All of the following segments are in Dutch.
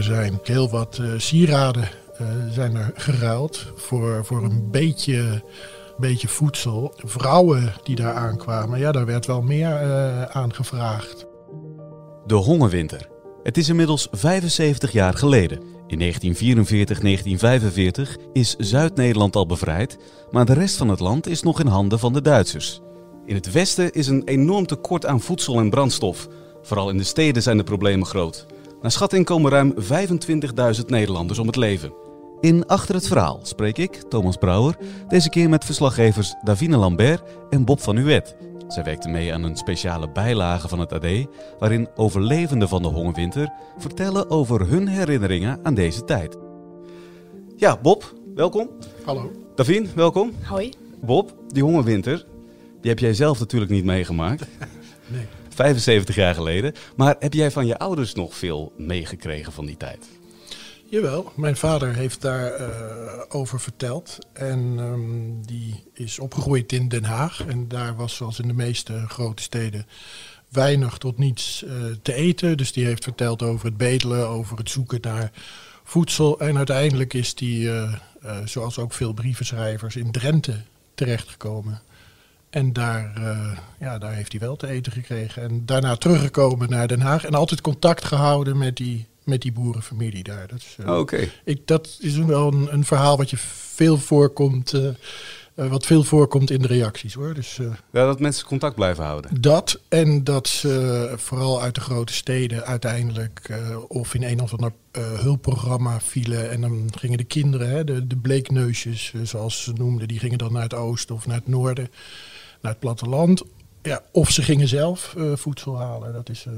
er zijn heel wat uh, sieraden uh, zijn er geruild voor, voor een beetje, beetje voedsel. Vrouwen die daar aankwamen, ja, daar werd wel meer uh, aan gevraagd. De hongerwinter. Het is inmiddels 75 jaar geleden. In 1944-1945 is Zuid-Nederland al bevrijd, maar de rest van het land is nog in handen van de Duitsers. In het westen is een enorm tekort aan voedsel en brandstof. Vooral in de steden zijn de problemen groot. Naar schatting komen ruim 25.000 Nederlanders om het leven. In Achter het Verhaal spreek ik, Thomas Brouwer, deze keer met verslaggevers Davine Lambert en Bob van Uwet. Zij werkte mee aan een speciale bijlage van het AD, waarin overlevenden van de hongerwinter vertellen over hun herinneringen aan deze tijd. Ja, Bob, welkom. Hallo. Davine, welkom. Hoi. Bob, die hongerwinter, die heb jij zelf natuurlijk niet meegemaakt. nee. 75 jaar geleden. Maar heb jij van je ouders nog veel meegekregen van die tijd? Jawel, mijn vader heeft daarover uh, over verteld. En um, die is opgegroeid in Den Haag. En daar was, zoals in de meeste grote steden, weinig tot niets uh, te eten. Dus die heeft verteld over het bedelen, over het zoeken naar voedsel. En uiteindelijk is die, uh, zoals ook veel brievenschrijvers, in Drenthe terechtgekomen. En daar, uh, ja, daar heeft hij wel te eten gekregen. En daarna teruggekomen naar Den Haag. En altijd contact gehouden met die, met die boerenfamilie daar. Dat is, uh, okay. ik, dat is wel een, een, verhaal wat je veel voorkomt. Uh, wat veel voorkomt in de reacties hoor. Dus, ja, dat mensen contact blijven houden. Dat en dat ze vooral uit de grote steden uiteindelijk of in een of ander hulpprogramma vielen. En dan gingen de kinderen, hè, de, de bleekneusjes zoals ze noemden, die gingen dan naar het oosten of naar het noorden naar het platteland. Ja, of ze gingen zelf uh, voedsel halen. Dat, is, uh,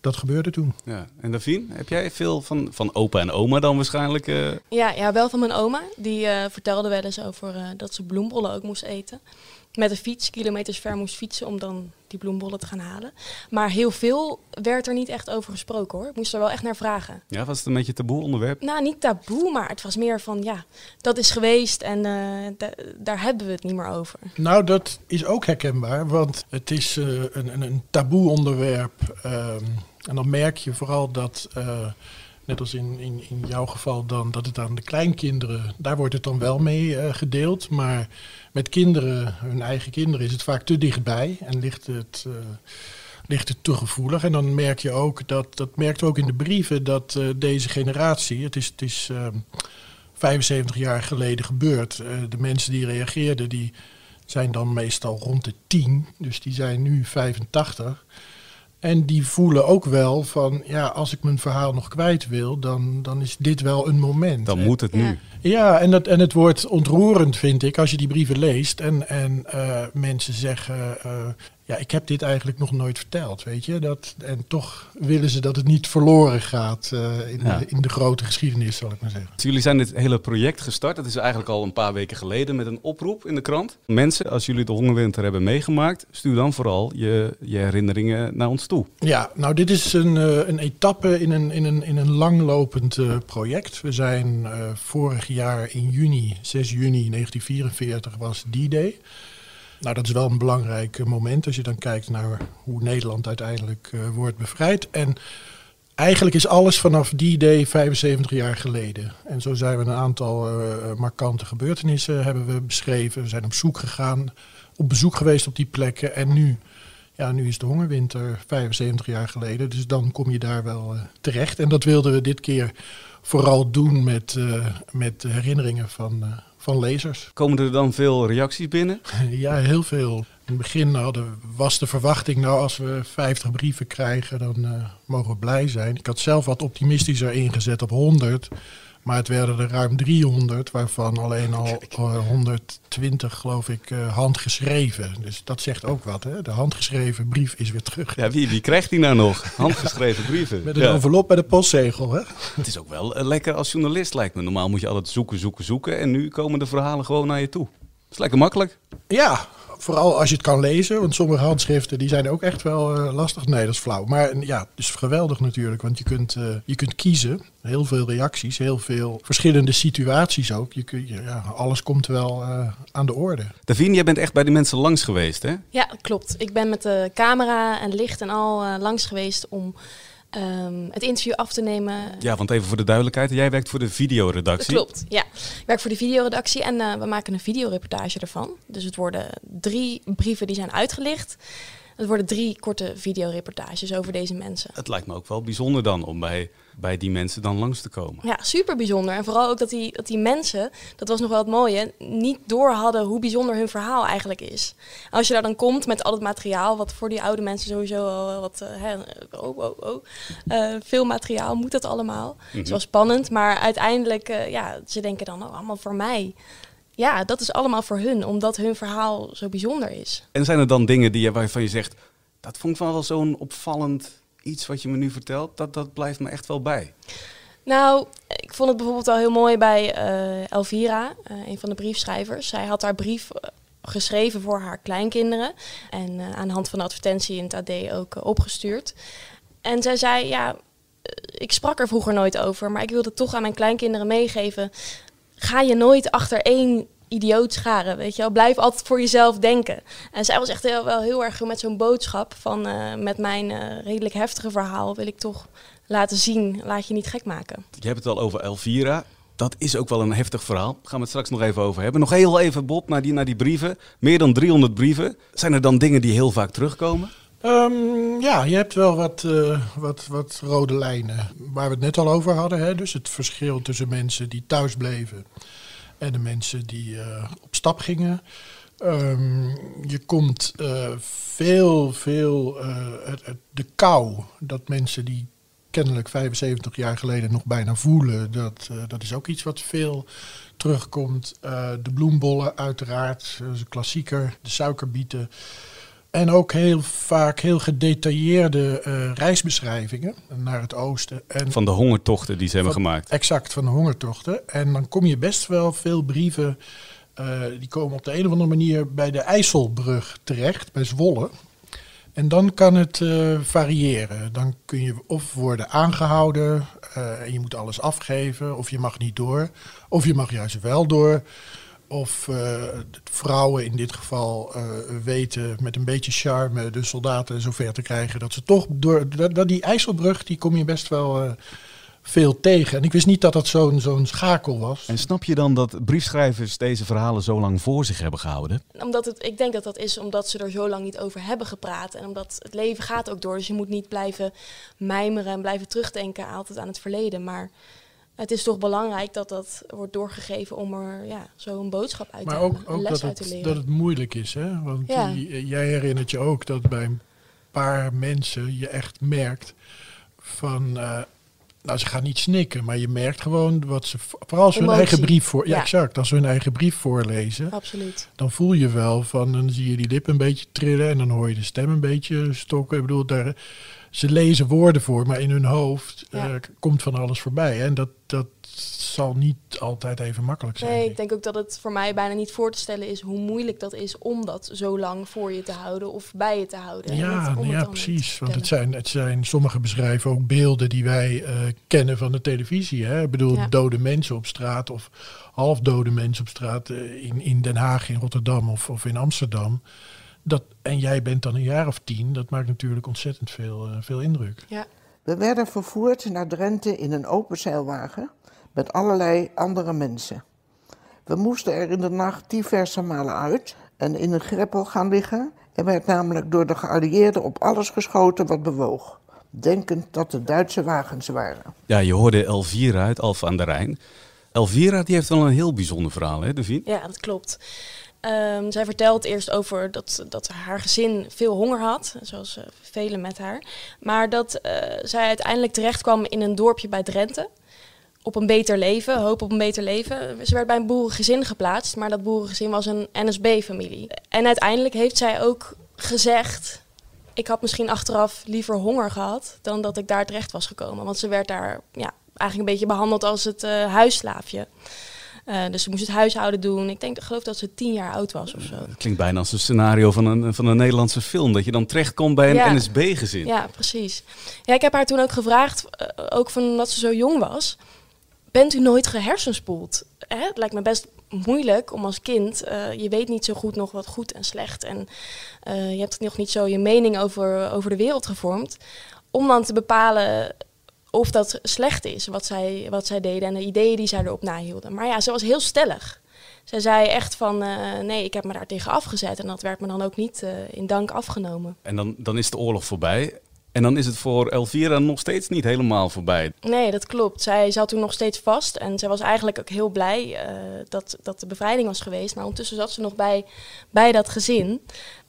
dat gebeurde toen. Ja. En Davine, heb jij veel van, van opa en oma dan waarschijnlijk? Uh... Ja, ja, wel van mijn oma. Die vertelde wel eens over dat ze bloembollen ook moest eten. Met een fiets, kilometers ver moest fietsen om dan die bloembollen te gaan halen. Maar heel veel werd er niet echt over gesproken hoor. Ik moest er wel echt naar vragen. Ja, was het een beetje taboe onderwerp? Nou, niet taboe, maar het was meer van ja, dat is geweest en uh, daar hebben we het niet meer over. Nou, dat is ook herkenbaar, want het is uh, een, een, taboe onderwerp. Uh, en dan merk je vooral dat eh, net als in, in, in jouw geval dan, dat het aan de kleinkinderen, daar wordt het dan wel mee uh, gedeeld. Maar met kinderen, hun eigen kinderen, is het vaak te dichtbij en ligt het, uh, ligt het te gevoelig. En dan merk je ook, dat, dat merkt ook in de brieven, dat uh, deze generatie, het is, het is 75 jaar geleden gebeurd, de mensen die reageerden, die zijn dan meestal rond de 10, dus die zijn nu 85. En die voelen ook wel van, ja, als ik mijn verhaal nog kwijt wil, dan, dan is dit wel een moment. Dan moet het nu. Ja, ja en, dat, en het wordt ontroerend, vind ik, als je die brieven leest en, en uh, mensen zeggen, uh, ja, ik heb dit eigenlijk nog nooit verteld, weet je. Dat, en toch willen ze dat het niet verloren gaat uh, in, ja. de, in de grote geschiedenis, zal ik maar zeggen. Dus jullie zijn dit hele project gestart. Dat is eigenlijk al een paar weken geleden met een oproep in de krant. Mensen, als jullie de hongerwinter hebben meegemaakt, stuur dan vooral je, je herinneringen naar ons toe. Ja, nou dit is een, uh, een etappe in een, in een, in een langlopend uh, project. We zijn vorig jaar in juni, 6 juni 1944 was D-Day. Nou, dat is wel een belangrijk moment als je dan kijkt naar hoe Nederland uiteindelijk uh, wordt bevrijd. En eigenlijk is alles vanaf die day 75 jaar geleden. En zo zijn we een aantal uh, markante gebeurtenissen hebben we beschreven. We zijn op zoek gegaan, op bezoek geweest op die plekken. En nu, ja, nu is de hongerwinter 75 jaar geleden. Dus dan kom je daar wel terecht. En dat wilden we dit keer vooral doen met, met herinneringen van van lezers. Komen er dan veel reacties binnen? Ja, heel veel. In het begin hadden, was de verwachting, nou als we 50 brieven krijgen, dan uh, mogen we blij zijn. Ik had zelf wat optimistischer ingezet op 100. Maar het werden er ruim 300, waarvan alleen al uh, 120, geloof ik, uh, handgeschreven. Dus dat zegt ook wat. Hè? De handgeschreven brief is weer terug. Ja, wie, wie krijgt die nou nog? Handgeschreven brieven. Met een ja. envelop bij de postzegel. Hè? Het is ook wel uh, lekker als journalist, lijkt me. Normaal moet je altijd zoeken, zoeken, zoeken. En nu komen de verhalen gewoon naar je toe. Dat is lekker makkelijk. Ja, vooral als je het kan lezen. Want sommige handschriften die zijn ook echt wel uh, lastig. Nee, dat is flauw. Maar ja, het is geweldig natuurlijk. Want je kunt, uh, je kunt kiezen. Heel veel reacties, heel veel verschillende situaties ook. Je kun, ja, alles komt wel uh, aan de orde. Davine, jij bent echt bij die mensen langs geweest, hè? Ja, klopt. Ik ben met de camera en licht en al langs geweest om ehm, het interview af te nemen. Ja, want even voor de duidelijkheid, jij werkt voor de videoredactie. Klopt, ja. Ik werk voor de videoredactie en eh, we maken een videoreportage ervan. Dus het worden drie brieven die zijn uitgelicht. Het worden drie korte videoreportages over deze mensen. Het lijkt me ook wel bijzonder dan om bij, bij die mensen dan langs te komen. Ja, super bijzonder. En vooral ook dat die, dat die mensen, dat was nog wel het mooie, niet door hadden hoe bijzonder hun verhaal eigenlijk is. Als je daar dan komt met al het materiaal, wat voor die oude mensen sowieso al wel wat, uh, hè, oh, oh, oh, uh, veel materiaal moet dat allemaal. Mm -hmm. Het is wel spannend, maar uiteindelijk, uh, ja, ze denken dan oh, allemaal voor mij ja, dat is allemaal voor hun, omdat hun verhaal zo bijzonder is. En zijn er dan dingen die je, waarvan je zegt, dat vond ik wel zo'n opvallend iets wat je me nu vertelt, dat, dat blijft me echt wel bij? Nou, ik vond het bijvoorbeeld al heel mooi bij uh, Elvira, uh, een van de briefschrijvers. Zij had haar brief uh, geschreven voor haar kleinkinderen en aan de hand van de advertentie in het AD ook opgestuurd. En zij zei, ja, ik sprak er vroeger nooit over, maar ik wilde toch aan mijn kleinkinderen meegeven ga je nooit achter één idioot scharen, weet je wel. Blijf altijd voor jezelf denken. En zij was echt heel, wel heel erg met zo'n boodschap van... Uh, met mijn uh, redelijk heftige verhaal wil ik toch laten zien, laat je niet gek maken. Je hebt het al over Elvira. Dat is ook wel een heftig verhaal. Daar gaan we het straks nog even over hebben. Nog heel even, Bob, naar die, naar die brieven. Meer dan 300 brieven. Zijn er dan dingen die heel vaak terugkomen? Um, ja, je hebt wel wat, uh, wat, wat rode lijnen. Waar we het net al over hadden. Hè? Dus het verschil tussen mensen die thuis bleven en de mensen die uh, op stap gingen. Um, je komt uh, veel, veel de kou dat mensen die kennelijk 75 jaar geleden nog bijna voelen, dat, dat is ook iets wat veel terugkomt. de bloembollen uiteraard, een klassieker. De suikerbieten. En ook heel vaak heel gedetailleerde uh, reisbeschrijvingen naar het oosten. En van de hongertochten die ze hebben gemaakt. Exact, van de hongertochten. En dan kom je best wel veel brieven, uh, die komen op de een of andere manier bij de IJsselbrug terecht, bij Zwolle. En dan kan het uh, variëren. Dan kun je of worden aangehouden en je moet alles afgeven, of je mag niet door, of je mag juist wel door. Of uh, vrouwen in dit geval uh, weten met een beetje charme de soldaten zover te krijgen dat ze toch door dat, die IJsselbrug die kom je best wel uh, veel tegen. En ik wist niet dat dat zo'n zo'n schakel was. En snap je dan dat briefschrijvers deze verhalen zo lang voor zich hebben gehouden? Omdat het, ik denk dat dat is omdat ze er zo lang niet over hebben gepraat. En omdat het leven gaat ook door. Dus je moet niet blijven mijmeren en blijven terugdenken altijd aan het verleden. Maar het is toch belangrijk dat dat wordt doorgegeven om er ja, zo een boodschap uit maar te ook, ook les dat, uit te het, leren. dat het moeilijk is, hè? Want Ja. die- jij herinnert je ook dat bij een paar mensen je echt merkt van... eh, nou, ze gaan niet snikken, maar je merkt gewoon wat ze... Vooral als ze hun eigen brief voor... Ja, Ja. exact. Als ze hun eigen brief voorlezen, Absoluut. dan voel je wel van... Dan zie je die lippen een beetje trillen en dan hoor je de stem een beetje stokken. Ik bedoel, daar, ze lezen woorden voor, maar in hun hoofd Ja. eh, komt van alles voorbij. En dat, dat zal niet altijd even makkelijk zijn. Nee, ik denk ook dat het voor mij bijna niet voor te stellen is hoe moeilijk dat is om dat zo lang voor je te houden of bij je te houden. En Ja, het- het ja precies. Want het zijn, het zijn, sommige beschrijven ook beelden die wij eh, kennen van de televisie. Hè? Ik bedoel, Ja. dode mensen op straat of half dode mensen op straat eh, in, in Den Haag, in Rotterdam of, of in Amsterdam. Dat, en jij bent dan een jaar of tien, dat maakt natuurlijk ontzettend veel, eh, veel indruk. Ja, We werden vervoerd naar Drenthe in een open zeilwagen met allerlei andere mensen. We moesten er in de nacht diverse malen uit en in een greppel gaan liggen. Er werd namelijk door de geallieerden op alles geschoten wat bewoog, denkend dat het Duitse wagens waren. Ja, je hoorde Elvira uit Alphen aan de Rijn. Elvira die heeft wel een heel bijzonder verhaal, hè, Devine? ja, dat klopt. Ehm, zij vertelt eerst over dat, dat haar gezin veel honger had, zoals eh, velen met haar. Maar dat eh, zij uiteindelijk terecht kwam in een dorpje bij Drenthe. Op een beter leven, hoop op een beter leven. Ze werd bij een boerengezin geplaatst, maar dat boerengezin was een NSB-familie. En uiteindelijk heeft zij ook gezegd: Ik had misschien achteraf liever honger gehad dan dat ik daar terecht was gekomen. Want ze werd daar ja, eigenlijk een beetje behandeld als het eh, huisslaafje. Eh, dus ze moest het huishouden doen. Ik denk, ik geloof dat ze tien jaar oud was of zo. Het klinkt bijna als een scenario van een, van een Nederlandse film. Dat je dan terechtkomt bij een Ja. NSB-gezin. Ja, precies. Ja, ik heb haar toen ook gevraagd, eh, ook van dat ze zo jong was. Bent u nooit gehersenspoeld? Hè? Het lijkt me best moeilijk om als kind, eh, je weet niet zo goed nog wat goed en slecht. En je hebt nog niet zo je mening over, over de wereld gevormd. om dan te bepalen of dat slecht is wat zij, wat zij deden en de ideeën die zij erop nahielden. Maar ja, ze was heel stellig. Zij zei echt van, eh, nee, ik heb me daar tegen afgezet. En dat werd me dan ook niet uh, in dank afgenomen. En dan, dan is de oorlog voorbij. En dan is het voor Elvira nog steeds niet helemaal voorbij. Nee, dat klopt. Zij zat toen nog steeds vast. En zij was eigenlijk ook heel blij uh, dat, dat de bevrijding was geweest. Maar ondertussen zat ze nog bij, bij dat gezin.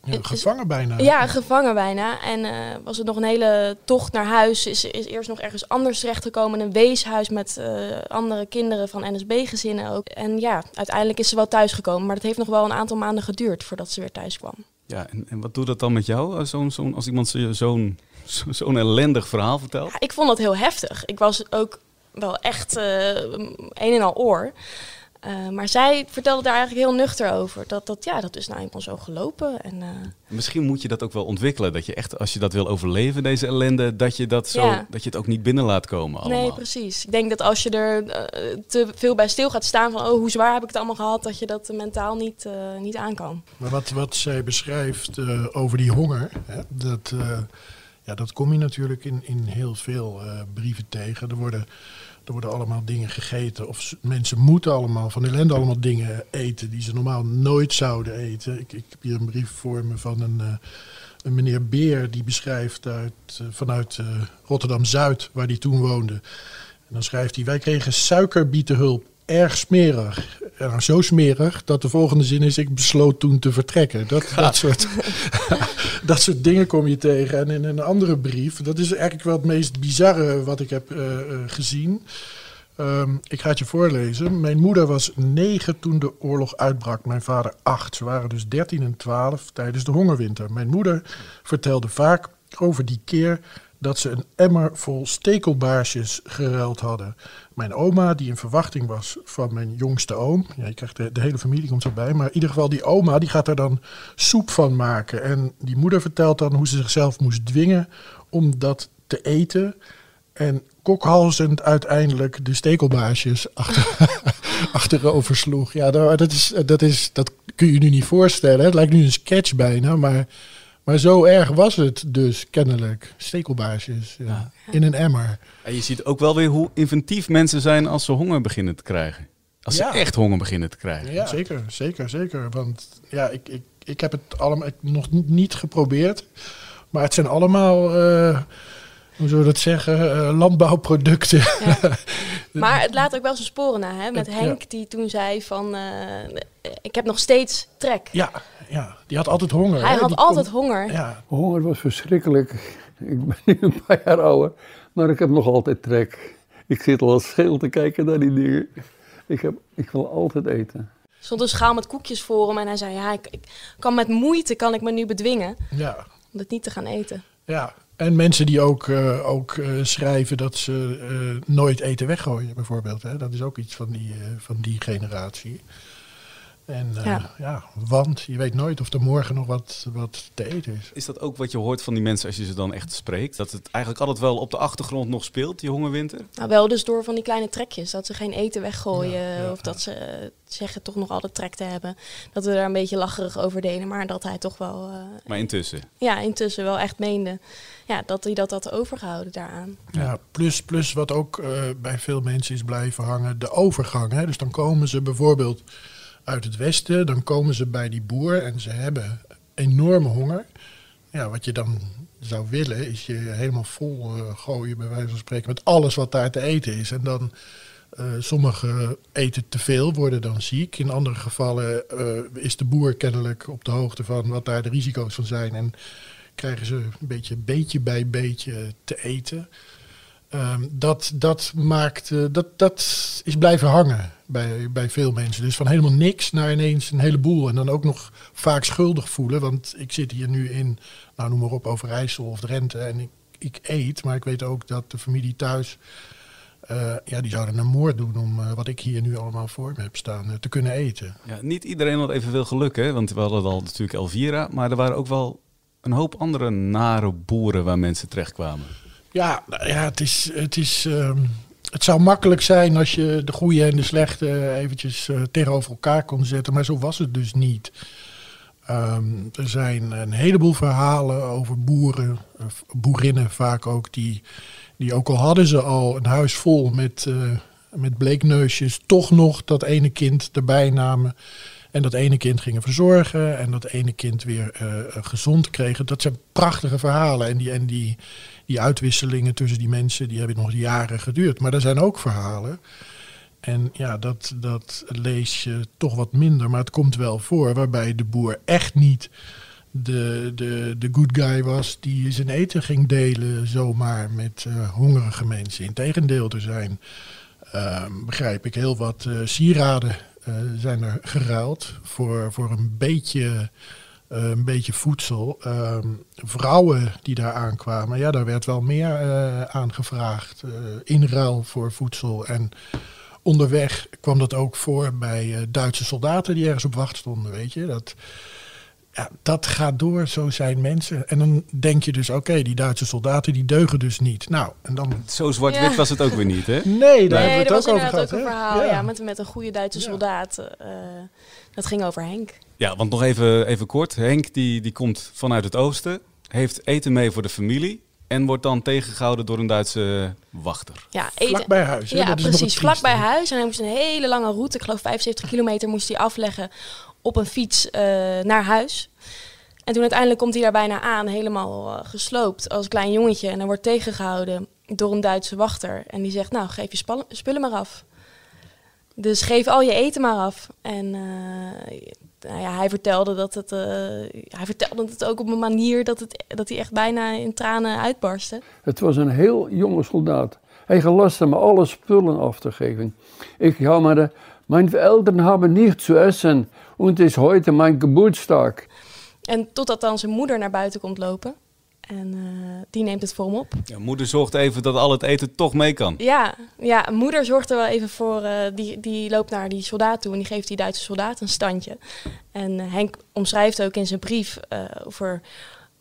Ja, gevangen bijna. Ja, gevangen bijna. En uh, was het nog een hele tocht naar huis. Is, is eerst nog ergens anders terechtgekomen. In een weeshuis met uh, andere kinderen van NSB-gezinnen ook. En ja, uiteindelijk is ze wel thuisgekomen. Maar dat heeft nog wel een aantal maanden geduurd voordat ze weer thuis kwam. Ja, en, en wat doet dat dan met jou als, zo'n zo'n als iemand zo'n zo'n ellendig verhaal vertelt? Ja, ik vond dat heel heftig. Ik was ook wel echt uh, een en al oor. Uh, maar zij vertelde daar eigenlijk heel nuchter over. Dat, dat, ja, dat is nou eenmaal zo gelopen. En, uh... Misschien moet je dat ook wel ontwikkelen. Dat je echt, als je dat wil overleven, deze ellende, dat je, dat zo, ja. dat je het ook niet binnen laat komen allemaal. Nee, precies. Ik denk dat als je er uh, te veel bij stil gaat staan van... oh, hoe zwaar heb ik het allemaal gehad, dat je dat mentaal niet, niet aan kan. Maar wat, wat zij beschrijft over die honger, hè, dat, ja, dat kom je natuurlijk in, in heel veel brieven tegen. Er worden... Er worden allemaal dingen gegeten. Of mensen moeten allemaal van ellende allemaal dingen eten die ze normaal nooit zouden eten. Ik, ik heb hier een brief voor me van een, uh, een meneer Beer die beschrijft uit, uh, vanuit Rotterdam-Zuid, waar hij toen woonde. En dan schrijft hij, wij kregen suikerbietenhulp, erg smerig. Zo smerig dat de volgende zin is, ik besloot toen te vertrekken. Dat, dat, soort, dat soort dingen kom je tegen. En in een andere brief, dat is eigenlijk wel het meest bizarre wat ik heb uh, uh, gezien. Um, ik ga het je voorlezen. Mijn moeder was negen toen de oorlog uitbrak. Mijn vader acht. Ze waren dus dertien en twaalf tijdens de hongerwinter. Mijn moeder vertelde vaak over die keer dat ze een emmer vol stekelbaarsjes geruild hadden. Mijn oma, die in verwachting was van mijn jongste oom. Ja, je krijgt de, hele familie komt erbij. Maar in ieder geval, die oma die gaat er dan soep van maken. En die moeder vertelt dan hoe ze zichzelf moest dwingen om dat te eten. En kokhalzend uiteindelijk de stekelbaarsjes achter, achterover sloeg. Ja, dat, is, dat, is, dat kun je nu niet voorstellen. Het lijkt nu een sketch bijna, maar... Maar zo erg was het dus kennelijk. Stekelbaarsjes ja. Ja. in een emmer. En je ziet ook wel weer hoe inventief mensen zijn als ze honger beginnen te krijgen. Als ja. ze echt honger beginnen te krijgen. Ja, zeker, zeker, zeker. Want ja, ik, ik, ik heb het allemaal nog niet geprobeerd. Maar het zijn allemaal, uh, hoe zullen we dat zeggen, uh, landbouwproducten. maar het laat ook wel zijn sporen na. Hè? Met Henk die toen zei van, uh, ik heb nog steeds trek. Ja, ja, die had altijd honger. Hij hè? had die altijd kon... honger. Ja. Honger was verschrikkelijk. Ik ben nu een paar jaar ouder, maar ik heb nog altijd trek. Ik zit al als scheel te kijken naar die dingen. Ik, heb, ik wil altijd eten. Er stond een schaal met koekjes voor hem en hij zei, ja, ik, ik kan met moeite kan ik me nu bedwingen ja. om het niet te gaan eten. Ja, en mensen die ook, uh, ook uh, schrijven dat ze uh, nooit eten weggooien, bijvoorbeeld. Hè? Dat is ook iets van die, van die generatie. En uh, ja. ja. want je weet nooit of er morgen nog wat, wat te eten is. Is dat ook wat je hoort van die mensen als je ze dan echt spreekt? Dat het eigenlijk altijd wel op de achtergrond nog speelt, die hongerwinter? Nou, wel dus door van die kleine trekjes. Dat ze geen eten weggooien. Ja, ja, of dat ze zeggen toch nog altijd trek te hebben. Dat we daar een beetje lacherig over deden. Maar dat hij toch wel... Uh, maar intussen? Ja, intussen wel echt meende. Ja, dat hij dat had overgehouden daaraan. Ja, plus, plus wat ook uh, bij veel mensen is blijven hangen. De overgang. Hè? Dus dan komen ze bijvoorbeeld uit het westen. Dan komen ze bij die boer en ze hebben enorme honger. Ja, wat je dan zou willen is je helemaal vol uh, gooien, bij wijze van spreken, met alles wat daar te eten is. En dan, uh, sommigen eten te veel, worden dan ziek. In andere gevallen uh, is de boer kennelijk op de hoogte van wat daar de risico's van zijn. En krijgen ze een beetje, beetje bij beetje te eten. Um, dat, dat, maakt, uh, dat, dat is blijven hangen bij, bij veel mensen. Dus van helemaal niks naar ineens een heleboel. En dan ook nog vaak schuldig voelen. Want ik zit hier nu in, nou noem maar op, Overijssel of Drenthe. En ik, ik eet, maar ik weet ook dat de familie thuis... Uh, ja, die zouden een moord doen om uh, wat ik hier nu allemaal voor me heb staan te kunnen eten. Ja, niet iedereen had evenveel geluk, hè? Want we hadden al natuurlijk Elvira. Maar er waren ook wel een hoop andere nare boeren waar mensen terechtkwamen. Ja, nou ja het, is, het, is, um, het zou makkelijk zijn als je de goede en de slechte eventjes uh, tegenover elkaar kon zetten. Maar zo was het dus niet. Ehm, er zijn een heleboel verhalen over boeren, eh, boerinnen vaak ook, die, die ook al hadden ze al een huis vol met, uh, met bleekneusjes, toch nog dat ene kind erbij namen. En dat ene kind gingen verzorgen en dat ene kind weer uh, gezond kregen. Dat zijn prachtige verhalen. En, die, en die, die uitwisselingen tussen die mensen, die hebben nog jaren geduurd. Maar er zijn ook verhalen. En ja, dat, dat lees je toch wat minder, maar het komt wel voor. Waarbij de boer echt niet de, de, de good guy was die zijn eten ging delen zomaar met uh, hongerige mensen. Integendeel, er zijn, uh, begrijp ik, heel wat sieraden zijn er geruild voor, voor een beetje... een beetje voedsel. Ehm, vrouwen die daar aankwamen, ja, daar werd wel meer aan gevraagd. in ruil voor voedsel. En onderweg kwam dat ook voor bij Duitse soldaten die ergens op wacht stonden, weet je. Dat, ja, dat gaat door, zo zijn mensen. En dan denk je dus, oké, die Duitse soldaten die deugen dus niet. Nou, en dan... Zo zwart-wit ja. was het ook weer niet, hè? Nee, daar nee, hebben we het was ook over inderdaad gehad. ook een verhaal, Ja. ja. met, met een goede Duitse soldaat. eh, dat ging over Henk. Ja, want nog even, even kort. Henk die, die komt vanuit het oosten, heeft eten mee voor de familie... en wordt dan tegengehouden door een Duitse wachter. Ja, eten. Vlak bij huis. hè? Ja, Dat is precies. Vlak bij huis. En hij moest een hele lange route, ik geloof 75 kilometer, moest hij afleggen op een fiets eh, naar huis. En toen uiteindelijk komt hij daar bijna aan, helemaal eh, gesloopt als klein jongetje. En hij wordt tegengehouden door een Duitse wachter. En die zegt, nou, geef je spullen maar af. Dus geef al je eten maar af. En eh, nou ja, hij, vertelde dat het, hij vertelde het ook op een manier dat, het, dat hij echt bijna in tranen uitbarstte. Het was een heel jonge soldaat. Hij gelastte me alle spullen af te geven. Ik jammerde, mijn Eltern hebben niet zu essen und het is heute mijn Geburtstag. En totdat dan zijn moeder naar buiten komt lopen. En eh, die neemt het voor hem op. Ja, moeder zorgt even dat al het eten toch mee kan. Ja, ja moeder zorgt er wel even voor. eh, die, die loopt naar die soldaat toe en die geeft die Duitse soldaat een standje. En eh, Henk omschrijft ook in zijn brief eh, over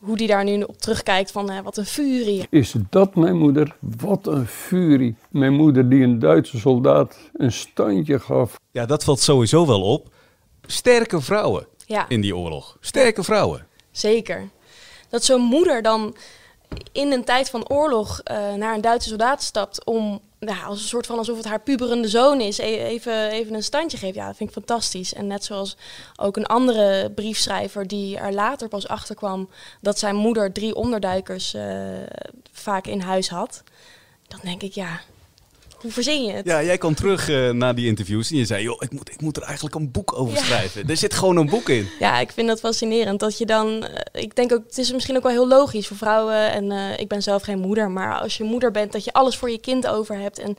hoe hij daar nu op terugkijkt van eh, wat een furie. Is dat mijn moeder? Wat een furie. Mijn moeder die een Duitse soldaat een standje gaf. Ja, dat valt sowieso wel op. Sterke vrouwen Ja, in die oorlog. Sterke vrouwen. zeker. Dat zo'n moeder dan in een tijd van oorlog eh, naar een Duitse soldaat stapt om, ja, als een soort van alsof het haar puberende zoon is, e- even, even een standje geeft. Ja, dat vind ik fantastisch. En net zoals ook een andere briefschrijver die er later pas achter kwam dat zijn moeder drie onderduikers eh, vaak in huis had. Dan denk ik, ja, hoe verzin je het? Ja, jij kwam terug eh, na die interviews en je zei... joh, ik moet, ik moet er eigenlijk een boek over Ja. schrijven. Er zit gewoon een boek in. Ja, ik vind dat fascinerend. Dat je dan, eh, ik denk ook, het is misschien ook wel heel logisch voor vrouwen. En eh, ik ben zelf geen moeder, maar als je moeder bent, dat je alles voor je kind over hebt. En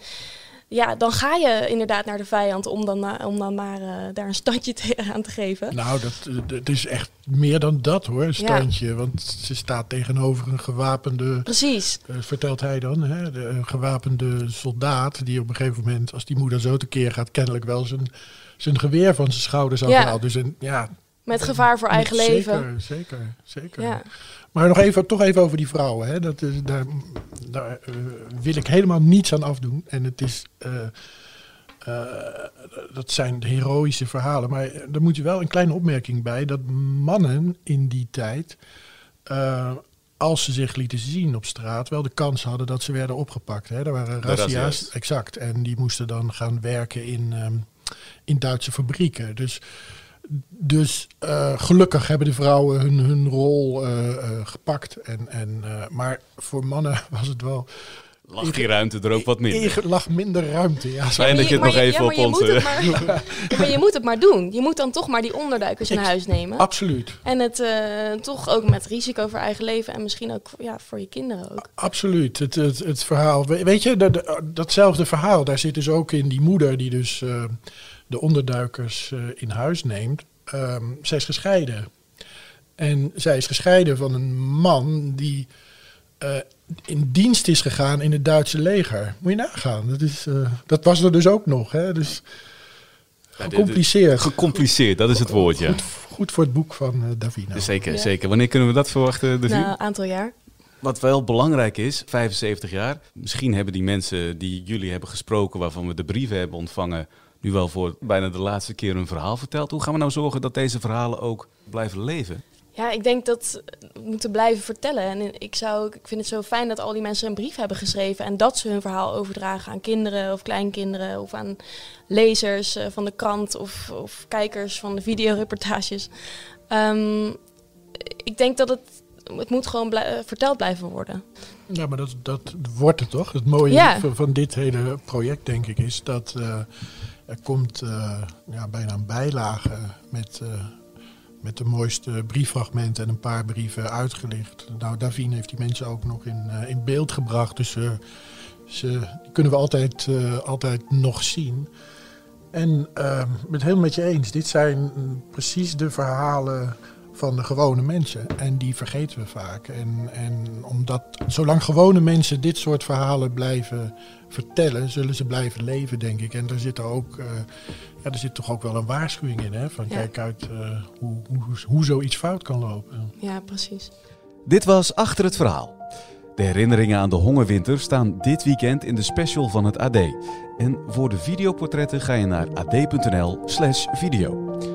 ja, dan ga je inderdaad naar de vijand om dan, maar- om dan maar eh, daar een standje te- aan te geven. Nou, dat, eh, dat is echt meer dan dat hoor, een standje. Want ze staat tegenover een gewapende, Precies. eh, vertelt hij dan, hè, de, een gewapende soldaat die op een gegeven moment, als die moeder zo tekeer gaat, kennelijk wel zijn, zijn geweer van zijn schouders Ja. afhaalt. Dus een, ja, Met gevaar voor eigen zeker, leven. Zeker, zeker. Ja. Maar nog even, toch even over die vrouwen. Hè. Dat is, daar daar eh, wil ik helemaal niets aan afdoen. En het is, eh, eh, dat zijn heroïsche verhalen. Maar er moet je wel een kleine opmerking bij. Dat mannen in die tijd, eh, als ze zich lieten zien op straat, wel de kans hadden dat ze werden opgepakt. Hè. Er waren razzia's. exact. En die moesten dan gaan werken in, ehm, in Duitse fabrieken. Dus dus eh, gelukkig hebben de vrouwen hun, hun rol eh, eh, gepakt. En, en, eh, maar voor mannen was het wel. Lag die ruimte er ook wat minder. Er lag minder ruimte. Ja, Fijn Maar dat je het nog even ja, op ons... moet het maar, ja, maar je moet het maar doen. Je moet dan toch maar die onderduikers in huis nemen. absoluut. En het eh, toch ook met risico voor eigen leven en misschien ook ja, voor je kinderen ook. Absoluut. Het, het, het verhaal. we- Weet je, dat, dat- datzelfde verhaal. Daar zit dus ook in die moeder die dus eh, de onderduikers eh, in huis neemt. Ehm, zij is gescheiden. En zij is gescheiden van een man die eh, in dienst is gegaan in het Duitse leger. Moet je nagaan. Dat, is, eh, dat was er dus ook nog. Hè? Dus gecompliceerd. Gecompliceerd, dat is het woord, ja. Goed, goed voor het boek van Davina. Zeker, Ja. zeker. Wanneer kunnen we dat verwachten, de Na een aantal jaar. Wat wel belangrijk is, 75 jaar. Misschien hebben die mensen die jullie hebben gesproken, waarvan we de brieven hebben ontvangen, nu wel voor bijna de laatste keer een verhaal verteld. Hoe gaan we nou zorgen dat deze verhalen ook blijven leven? Ja, ik denk dat we moeten blijven vertellen. En ik, zou, ik vind het zo fijn dat al die mensen een brief hebben geschreven en dat ze hun verhaal overdragen aan kinderen of kleinkinderen of aan lezers eh, van de krant of, of kijkers van de videoreportages. Um, ik denk dat het, het moet gewoon verteld blijven worden. Ja, maar dat, dat wordt het toch? Het mooie van, van, dit hele project, denk ik, is dat uh, er komt uh, ja, bijna een bijlage met met de mooiste brieffragmenten en een paar brieven uitgelicht. Nou, Davine heeft die mensen ook nog in, uh, in beeld gebracht. Dus ze kunnen we altijd, altijd nog zien. En ik ben het helemaal met je eens. Dit zijn precies de verhalen van de gewone mensen. En die vergeten we vaak. En, en omdat zolang gewone mensen dit soort verhalen blijven vertellen, zullen ze blijven leven, denk ik. En er zit er ook, uh, ja, er zit toch ook wel een waarschuwing in, hè? Van kijk uit uh, hoe, hoe, hoe zoiets fout kan lopen. Ja, precies. Dit was Achter het Verhaal. De herinneringen aan de hongerwinter staan dit weekend in de special van het AD. En voor de videoportretten ga je naar ad.nl/slash video.